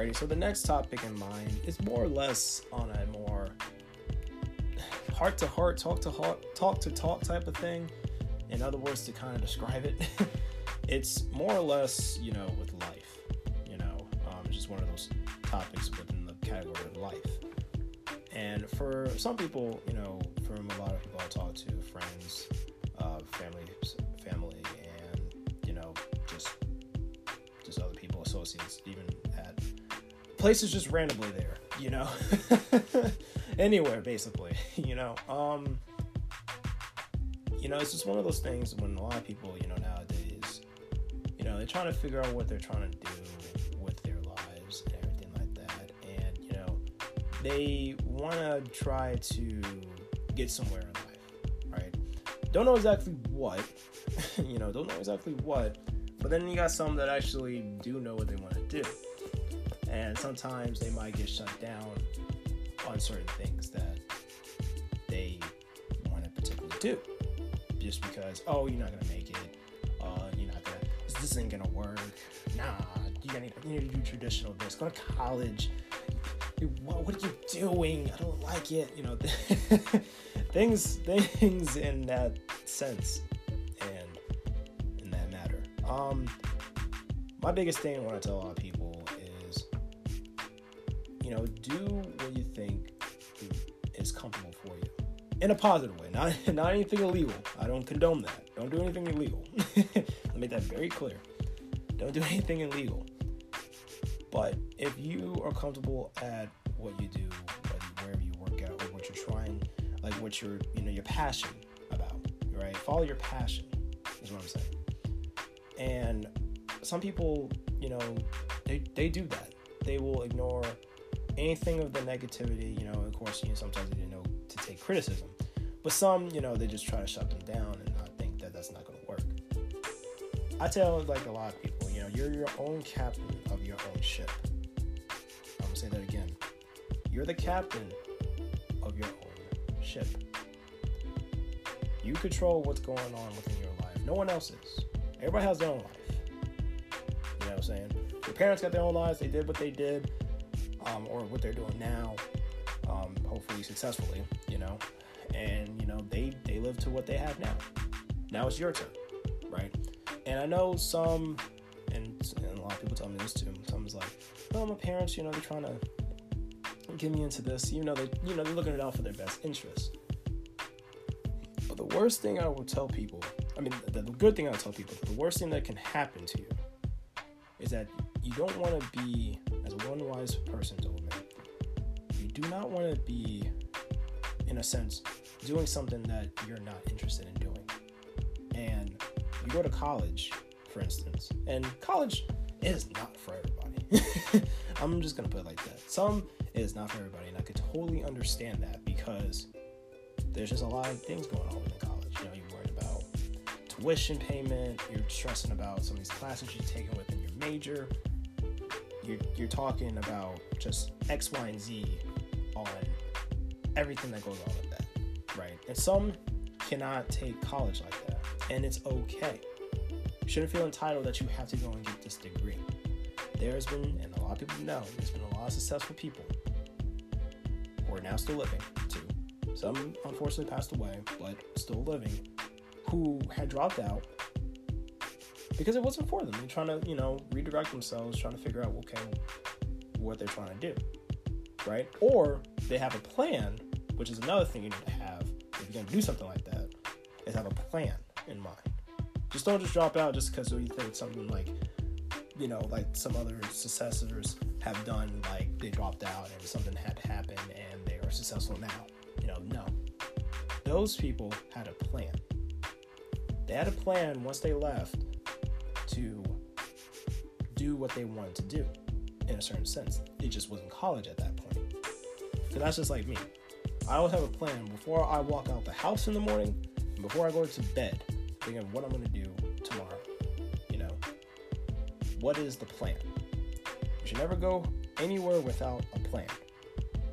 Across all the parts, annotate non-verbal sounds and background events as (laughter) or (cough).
Alrighty, so the next topic in mind is more or less on a more heart to heart, talk to heart, talk to talk type of thing. In other words, to kind of describe it, (laughs) it's more or less, you know, with life. You know, um, it's just one of those topics within the category of life. And for some people, you know, from a lot of people I talk to, friends, uh, family, family, and you know, just just other people, associates, even places just randomly there, you know, (laughs) anywhere basically, (laughs) you know. Um, you know, it's just one of those things when a lot of people, you know, nowadays, you know, they're trying to figure out what they're trying to do with their lives and everything like that, and you know, they want to try to get somewhere in life, right? Don't know exactly what, (laughs) you know, don't know exactly what, but then you got some that actually do know what they want to do. And sometimes they might get shut down on certain things that they want to particularly do. Just because, oh, you're not to make it. Uh, you're not to, this isn't to work. Nah, you, gotta, you need to do traditional this. Go to college what, what are you doing? I don't like it. You know, (laughs) things things in that sense and in that matter. Um, my biggest thing when I tell a lot of people you know, do what you think is comfortable for you in a positive way, not (laughs) not anything illegal. I don't condone that. Don't do anything illegal. (laughs) Let me make that very clear. Don't do (laughs) anything illegal. But if you are comfortable at what you do, wherever you work out, or what you're trying, like what you're, you know, your passion about, right? Follow your passion is what I'm saying. And some people, you know, they, they do that. They will ignore anything of the negativity, you know, of course, you know, sometimes they didn't know to take criticism. But some, you know, they just try to shut them down and not think that that's not going to work. I tell like a lot of people, you know, you're your own captain of your own ship. I'm gonna say that again. You're the captain of your own ship. You control what's going on within your life. No one else is. Everybody has their own life. You know what I'm saying? Your parents got their own lives. They did what they did, um, or what they're doing now. Um, hopefully successfully. You know, and you know they they live to what they have now. Now it's your turn, right? And I know some, and, and a lot of people tell me this too. Someone's like, "Well, my parents, you know, they're trying to get me into this. You know, they you know they're looking it out for their best interest." But the worst thing I will tell people, I mean, the, the good thing I tell people, the worst thing that can happen to you is that you don't want to be, as one wise person told me, you do not want to be, in a sense, doing something that you're not interested in doing. And you go to college, for instance, and college is not for everybody. (laughs) I'm just gonna put it like that. Some is not for everybody, and I could totally understand that because there's just a lot of things going on within college. You know, you're worried about tuition payment, you're stressing about some of these classes you're taking within your major. You're, you're talking about just X, Y, and Z on everything that goes on with that, right? And some cannot take college like that, and it's okay. You shouldn't feel entitled that you have to go and get this degree. There's been, and a lot of people know, there's been a lot of successful people who are now still living too. Some unfortunately passed away, but still living, who had dropped out because it wasn't for them. They're trying to, you know, redirect themselves, trying to figure out, okay, what they're trying to do, right? Or they have a plan, which is another thing you need to have if you're going to do something like that, is have a plan in mind. Just don't just drop out just because you think something like, you know, like some other successors have done, like they dropped out and something had happened and they are successful now. You know, no. Those people had a plan. They had a plan once they left to do what they wanted to do in a certain sense. It just wasn't college at that point. Because that's just like me. I always have a plan before I walk out the house in the morning, and before I go to bed, thinking of what I'm going to do tomorrow. You know, what is the plan? You should never go anywhere without a plan.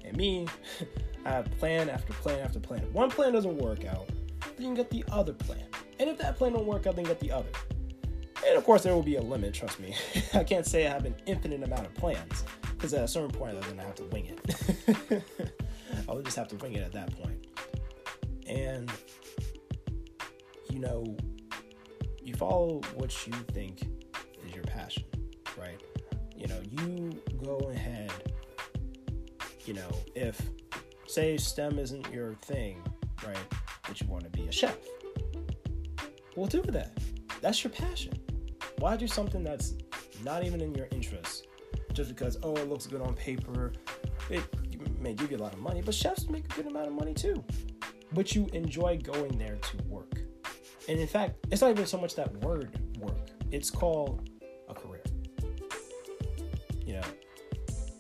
And me, (laughs) I have plan after plan after plan. One plan doesn't work out, then you get the other plan. And if that plan don't work out, then get the other. And of course, there will be a limit, trust me. (laughs) I can't say I have an infinite amount of plans, Because at a certain point, I'm gonna have to wing it. (laughs) I would just have to wing it at that point. And you know, you follow what you think is your passion, right? You know, you go ahead. You know, if say STEM isn't your thing, right? But you want to be a chef. Well, do that. That's your passion. Why do something that's not even in your interest just because oh it looks good on paper? It may give you a lot of money, but chefs make a good amount of money too. But you enjoy going there to work. And in fact, it's not even so much that word work. It's called a career. You know,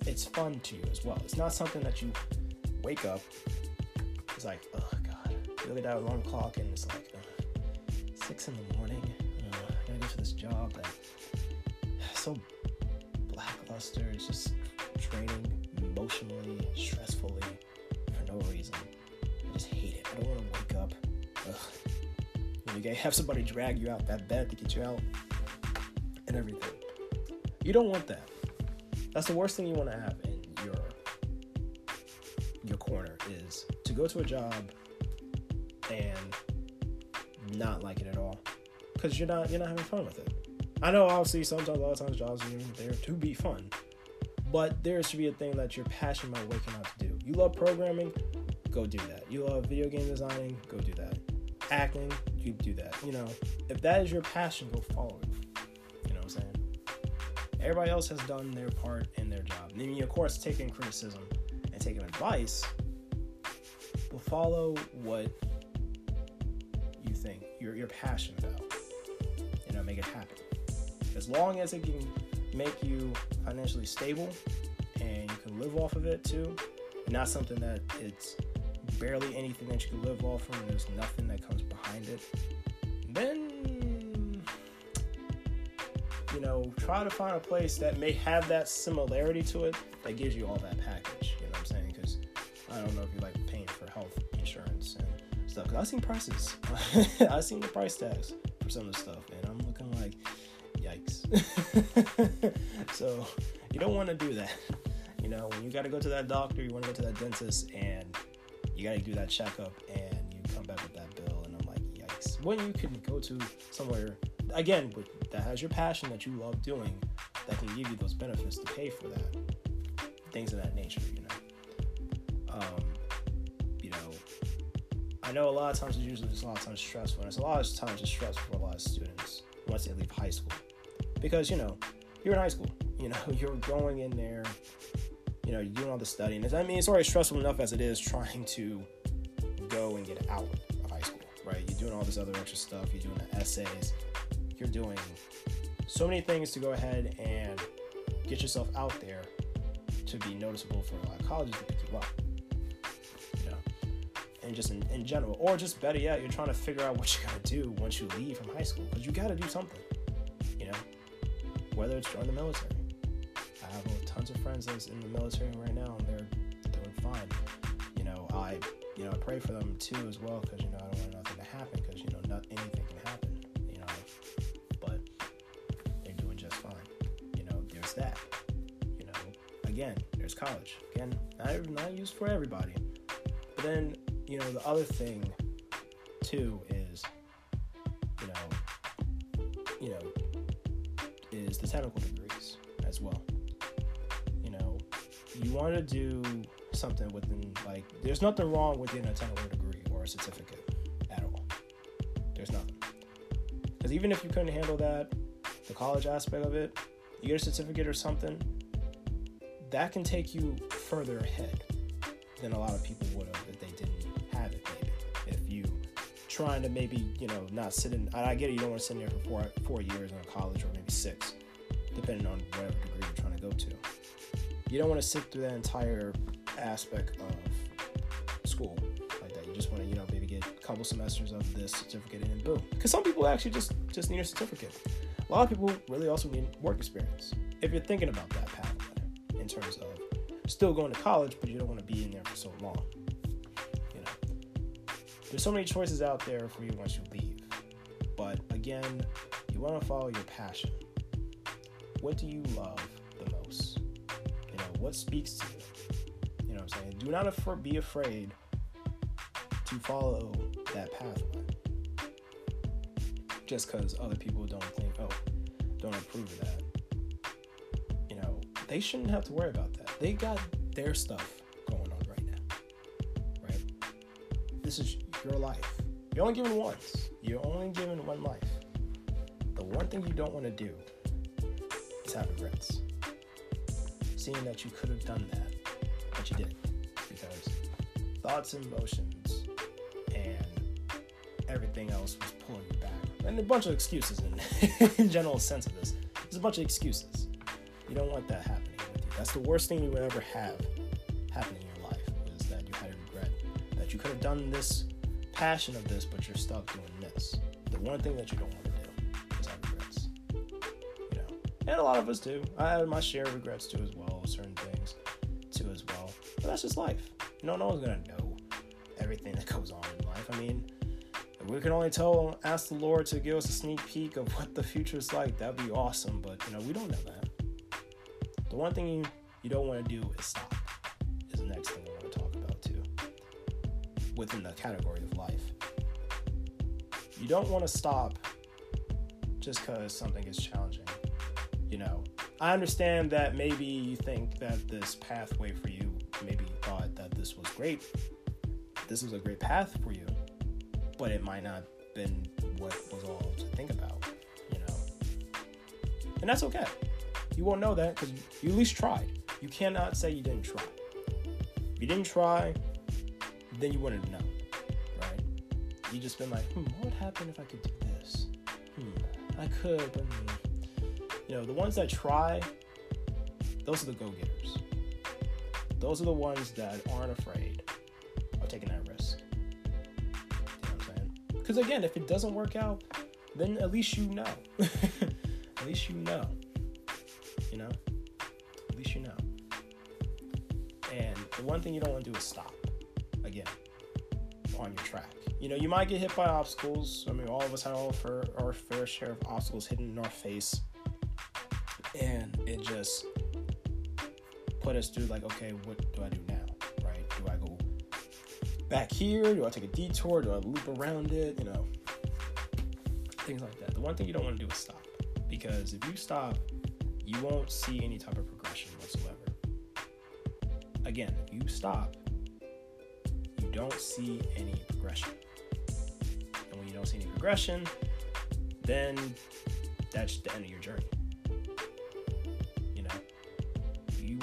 it's fun to you as well. It's not something that you wake up. It's like, oh god, you look at that alarm clock and it's like uh, six in the morning. Job that (sighs) so blackluster. It's just draining emotionally, stressfully, for no reason. I just hate it. I don't want to wake up. Ugh. You gotta have somebody drag you out that bed to get you out and everything. You don't want that. That's the worst thing you want to have in your your corner is to go to a job and not like it at all because you're not you're not having fun with it. I know obviously sometimes a lot of times jobs are there to be fun, but there should be a thing that you're passionate about waking up to do. You love programming, go do that. You love video game designing, go do that. Acting, you do that. You know, if that is your passion, go follow it. You know what I'm saying? Everybody else has done their part in their job. I mean, of course, taking criticism and taking advice, but follow what you think you're, you're passionate about. Make it happen. As long as it can make you financially stable and you can live off of it too, not something that it's barely anything that you can live off and there's nothing that comes behind it, then you know, try to find a place that may have that similarity to it that gives you all that package. You know what I'm saying? Because I don't know if you like paying for health insurance and stuff. Because I've seen prices, (laughs) I've seen the price tags for some of the stuff, and (laughs) so you don't want to do that. You know, when you got to go to that doctor, you want to go to that dentist, and you got to do that checkup, and you come back with that bill, and I'm like, yikes. When you can go to somewhere again that has your passion that you love doing, that can give you those benefits to pay for that, things of that nature, you know. Um, you know, I know a lot of times it's usually just a lot of times stressful, and it's a lot of times it's stressful for a lot of students once they leave high school, because you know you're in high school, you know (laughs) you're going in there, you know you're doing all the studying. I mean, it's already stressful enough as it is trying to go and get out of high school, right? You're doing all this other extra stuff. You're doing the essays. You're doing so many things to go ahead and get yourself out there to be noticeable for a lot of colleges to pick you up. You know, and just in, in general, or just better yet, you're trying to figure out what you gotta do once you leave from high school because you gotta do something. You know, whether it's join the military. I have tons of friends that's in the military right now, and they're doing fine. You know, I you know I pray for them too as well because you know I don't want nothing to happen because you know not anything can happen. You know, but they're doing just fine. You know, there's that. You know, again, there's college. Again, not not used for everybody. But then you know the other thing too the technical degrees as well. You know, you want to do something within like there's nothing wrong with getting a technical degree or a certificate at all. There's nothing. Because even if you couldn't handle that, the college aspect of it, you get a certificate or something, that can take you further ahead than a lot of people would have if they didn't have it. Maybe if you trying to maybe you know not sit in. I get it. You don't want to sit in there for four four years in a college or maybe six, depending on whatever degree you're trying to go to. You don't want to sit through that entire aspect of school like that. You just want to, you know, maybe get a couple semesters of this certificate and then boom. Because some people actually just just need a certificate. A lot of people really also need work experience. If you're thinking about that path in terms of still going to college, but you don't want to be in there for so long. You know, there's so many choices out there for you once you leave. But again, you want to follow your passion. What do you love the most? You know, what speaks to you. You know what I'm saying? Do not af- be afraid to follow that pathway. Just because other people don't think, oh, don't approve of that. You know, they shouldn't have to worry about that. They got their stuff going on right now. Right? This is your life. You're only given once. You're only given one life. The one thing you don't want to do have regrets. Seeing that you could have done that, but you didn't. Because thoughts and emotions and everything else was pulling you back. And a bunch of excuses in, (laughs) in general sense of this. There's a bunch of excuses. You don't want that happening with you. That's the worst thing you would ever have happening in your life is that you had a regret that you could have done this passion of this, but you're stuck doing this. The one thing that you don't want and a lot of us do. I have my share of regrets too, as well. Certain things too, as well. But that's just life. You know, no one's gonna know everything that goes on in life. I mean, we can only tell, ask the Lord to give us a sneak peek of what the future is like. That'd be awesome, but you know, we don't know that. The one thing you, you don't want to do is stop. Is the next thing I want to talk about too. Within the category of life, you don't want to stop just because something is challenging. You know, I understand that maybe you think that this pathway for you, maybe you thought that this was great. This was a great path for you, but it might not have been what was all to think about, you know. And that's okay. You won't know that because you at least tried. You cannot say you didn't try. If you didn't try, then you wouldn't know, right? You just been like, hmm, what would happen if I could do this? Hmm, I could, but. You know, the ones that try, those are the go-getters. Those are the ones that aren't afraid of taking that risk. You know what I'm saying? Because again, if it doesn't work out, then at least you know. (laughs) at least you know. You know? At least you know. And the one thing you don't want to do is stop. Again, on your track. You know, you might get hit by obstacles. I mean, all of us have our fair, our fair share of obstacles hidden in our face. And it just put us through like, okay, what do I do now? Right? Do I go back here? Do I take a detour? Do I loop around it? You know, things like that. The one thing you don't want to do is stop. Because if you stop, you won't see any type of progression whatsoever. Again, if you stop, you don't see any progression. And when you don't see any progression, then that's the end of your journey.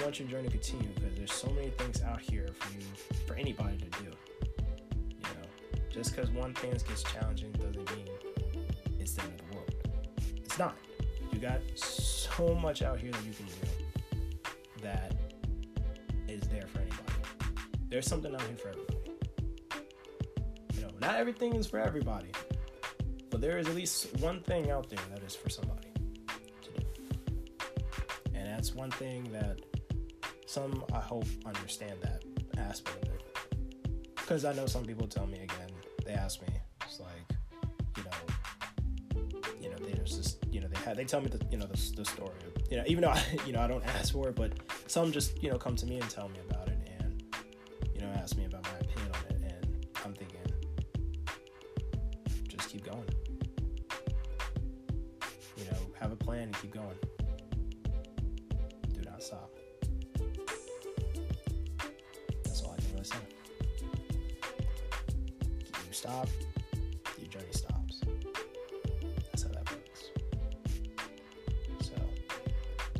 Want your journey to continue because there's so many things out here for you, for anybody to do. You know, just because one thing gets challenging doesn't mean it's the end of the world. It's not. You got so much out here that you can do that is there for anybody. There's something out here for everybody. You know, not everything is for everybody, but there is at least one thing out there that is for somebody. And that's one thing that some, I hope, understand that aspect of it. Because I know some people tell me again, they ask me, it's like, you know, you know, there's this, you know, they had, they tell me the, you know, the, the story. You know, even though I, (laughs) you know, I don't ask for it, but some just, you know, come to me and tell me about it, and you know, ask me about my opinion on it, and I'm thinking, just keep going. You know, have a plan and keep going. Do not stop. You stop, your journey stops. That's how that works. So,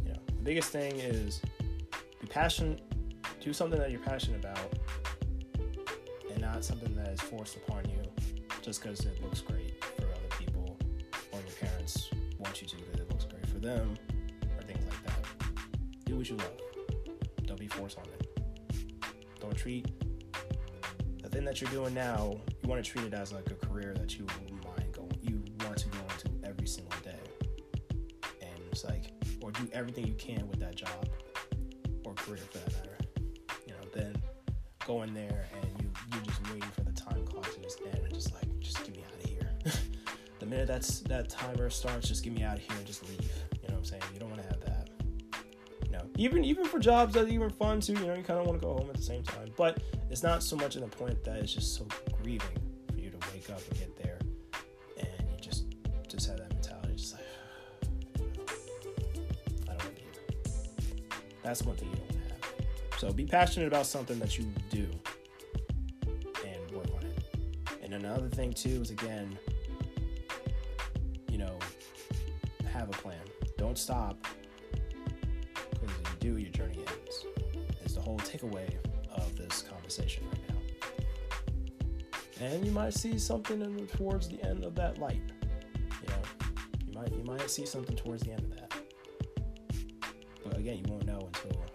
you know, the biggest thing is be passionate, do something that you're passionate about, and not something that is forced upon you just because it looks great for other people or your parents want you to because it looks great for them or things like that. Do what you love. Don't be forced on it. Don't treat the thing that you're doing now, you want to treat it as like a career that you mind going, you want to go into every single day. And it's like, or do everything you can with that job or career for that matter. You know, then go in there and you you're just waiting for the time clock to just end and just like just get me out of here. (laughs) the minute that's that timer starts, just get me out of here and just leave. You know what I'm saying? You don't want to have that. Know, even even for jobs that are even fun too. You know, you kind of want to go home at the same time, but it's not so much in the point that it's just so grieving for you to wake up and get there, and you just just have that mentality, just like (sighs) I don't want to be here. That's one thing you don't have. So be passionate about something that you do, and work on it. And another thing too is again, you know, have a plan. Don't stop do, your journey ends. Is the whole takeaway of this conversation right now. And you might see something in, towards the end of that light. You know, you might you might see something towards the end of that. But again, you won't know until.